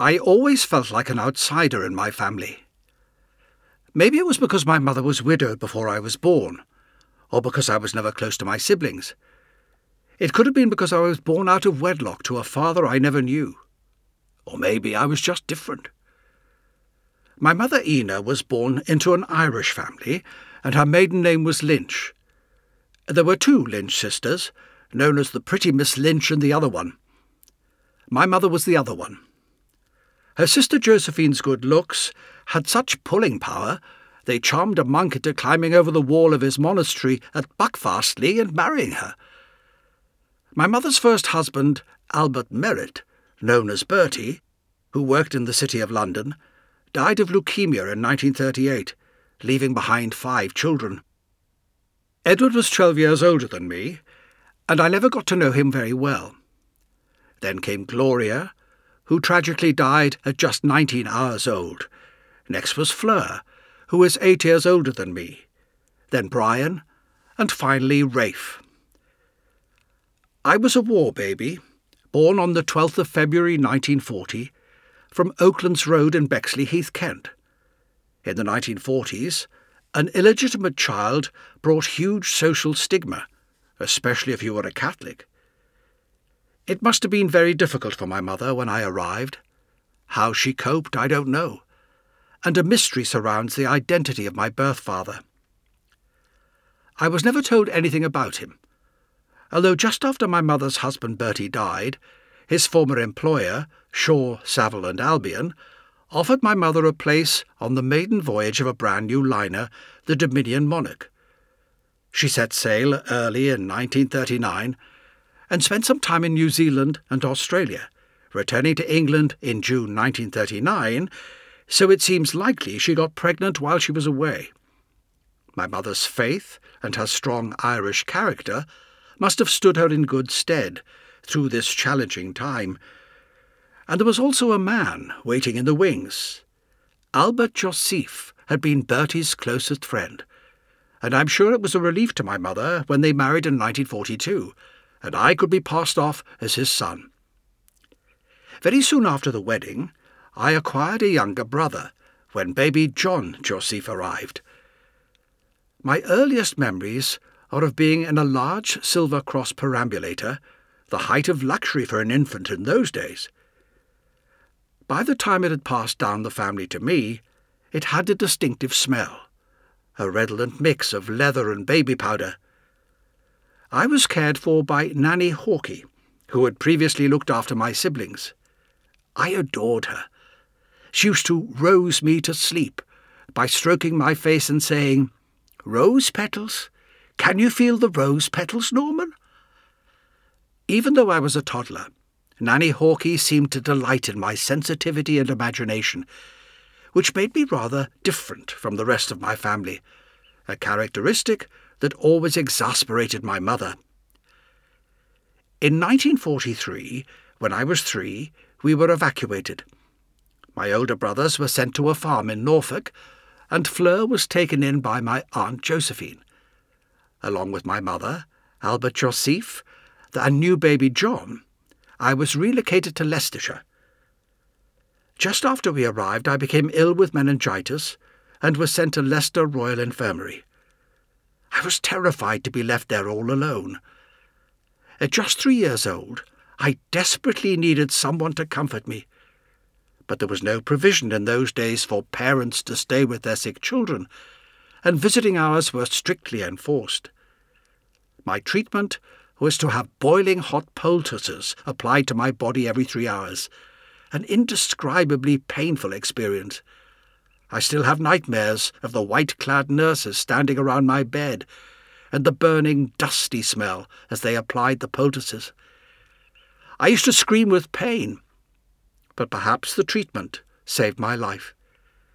I always felt like an outsider in my family. Maybe it was because my mother was widowed before I was born, or because I was never close to my siblings. It could have been because I was born out of wedlock to a father I never knew. Or maybe I was just different. My mother Ina was born into an Irish family, and her maiden name was Lynch. There were two Lynch sisters, known as the pretty Miss Lynch and the other one. My mother was the other one. Her sister Josephine's good looks had such pulling power they charmed a monk into climbing over the wall of his monastery at Buckfastleigh and marrying her. My mother's first husband, Albert Merritt, known as Bertie, who worked in the City of London, died of leukemia in 1938, leaving behind five children. Edward was 12 years older than me, and I never got to know him very well. Then came Gloria, who tragically died at just 19 hours old. Next was Fleur, who was eight years older than me. Then Brian, and finally Rafe. I was a war baby, born on the 12th of February 1940, from Oaklands Road in Bexleyheath, Kent. In the 1940s, an illegitimate child brought huge social stigma, especially if you were a Catholic. It must have been very difficult for my mother when I arrived. How she coped, I don't know, and a mystery surrounds the identity of my birth father. I was never told anything about him, although just after my mother's husband Bertie died, his former employer, Shaw, Savill and Albion, offered my mother a place on the maiden voyage of a brand new liner, the Dominion Monarch. She set sail early in 1939 and spent some time in New Zealand and Australia, returning to England in June 1939, so it seems likely she got pregnant while she was away. My mother's faith and her strong Irish character must have stood her in good stead through this challenging time. And there was also a man waiting in the wings. Albert Joseph had been Bertie's closest friend, and I'm sure it was a relief to my mother when they married in 1942, and I could be passed off as his son. Very soon after the wedding, I acquired a younger brother when baby John Joseph arrived. My earliest memories are of being in a large silver cross perambulator, the height of luxury for an infant in those days. By the time it had passed down the family to me, it had a distinctive smell, a redolent mix of leather and baby powder. I was cared for by Nanny Hawkey, who had previously looked after my siblings. I adored her. She used to rose me to sleep by stroking my face and saying, Rose petals? Can you feel the rose petals, Norman? Even though I was a toddler, Nanny Hawkey seemed to delight in my sensitivity and imagination, which made me rather different from the rest of my family, a characteristic that always exasperated my mother. In 1943, when I was three, we were evacuated. My older brothers were sent to a farm in Norfolk, and Fleur was taken in by my Aunt Josephine. Along with my mother, Albert Joseph, and new baby John, I was relocated to Leicestershire. Just after we arrived, I became ill with meningitis and was sent to Leicester Royal Infirmary. I was terrified to be left there all alone. At just three years old, I desperately needed someone to comfort me but there was no provision in those days for parents to stay with their sick children, and visiting hours were strictly enforced. My treatment was to have boiling hot poultices applied to my body every three hours, an indescribably painful experience. I still have nightmares of the white clad nurses standing around my bed, and the burning, dusty smell as they applied the poultices. I used to scream with pain but perhaps the treatment saved my life.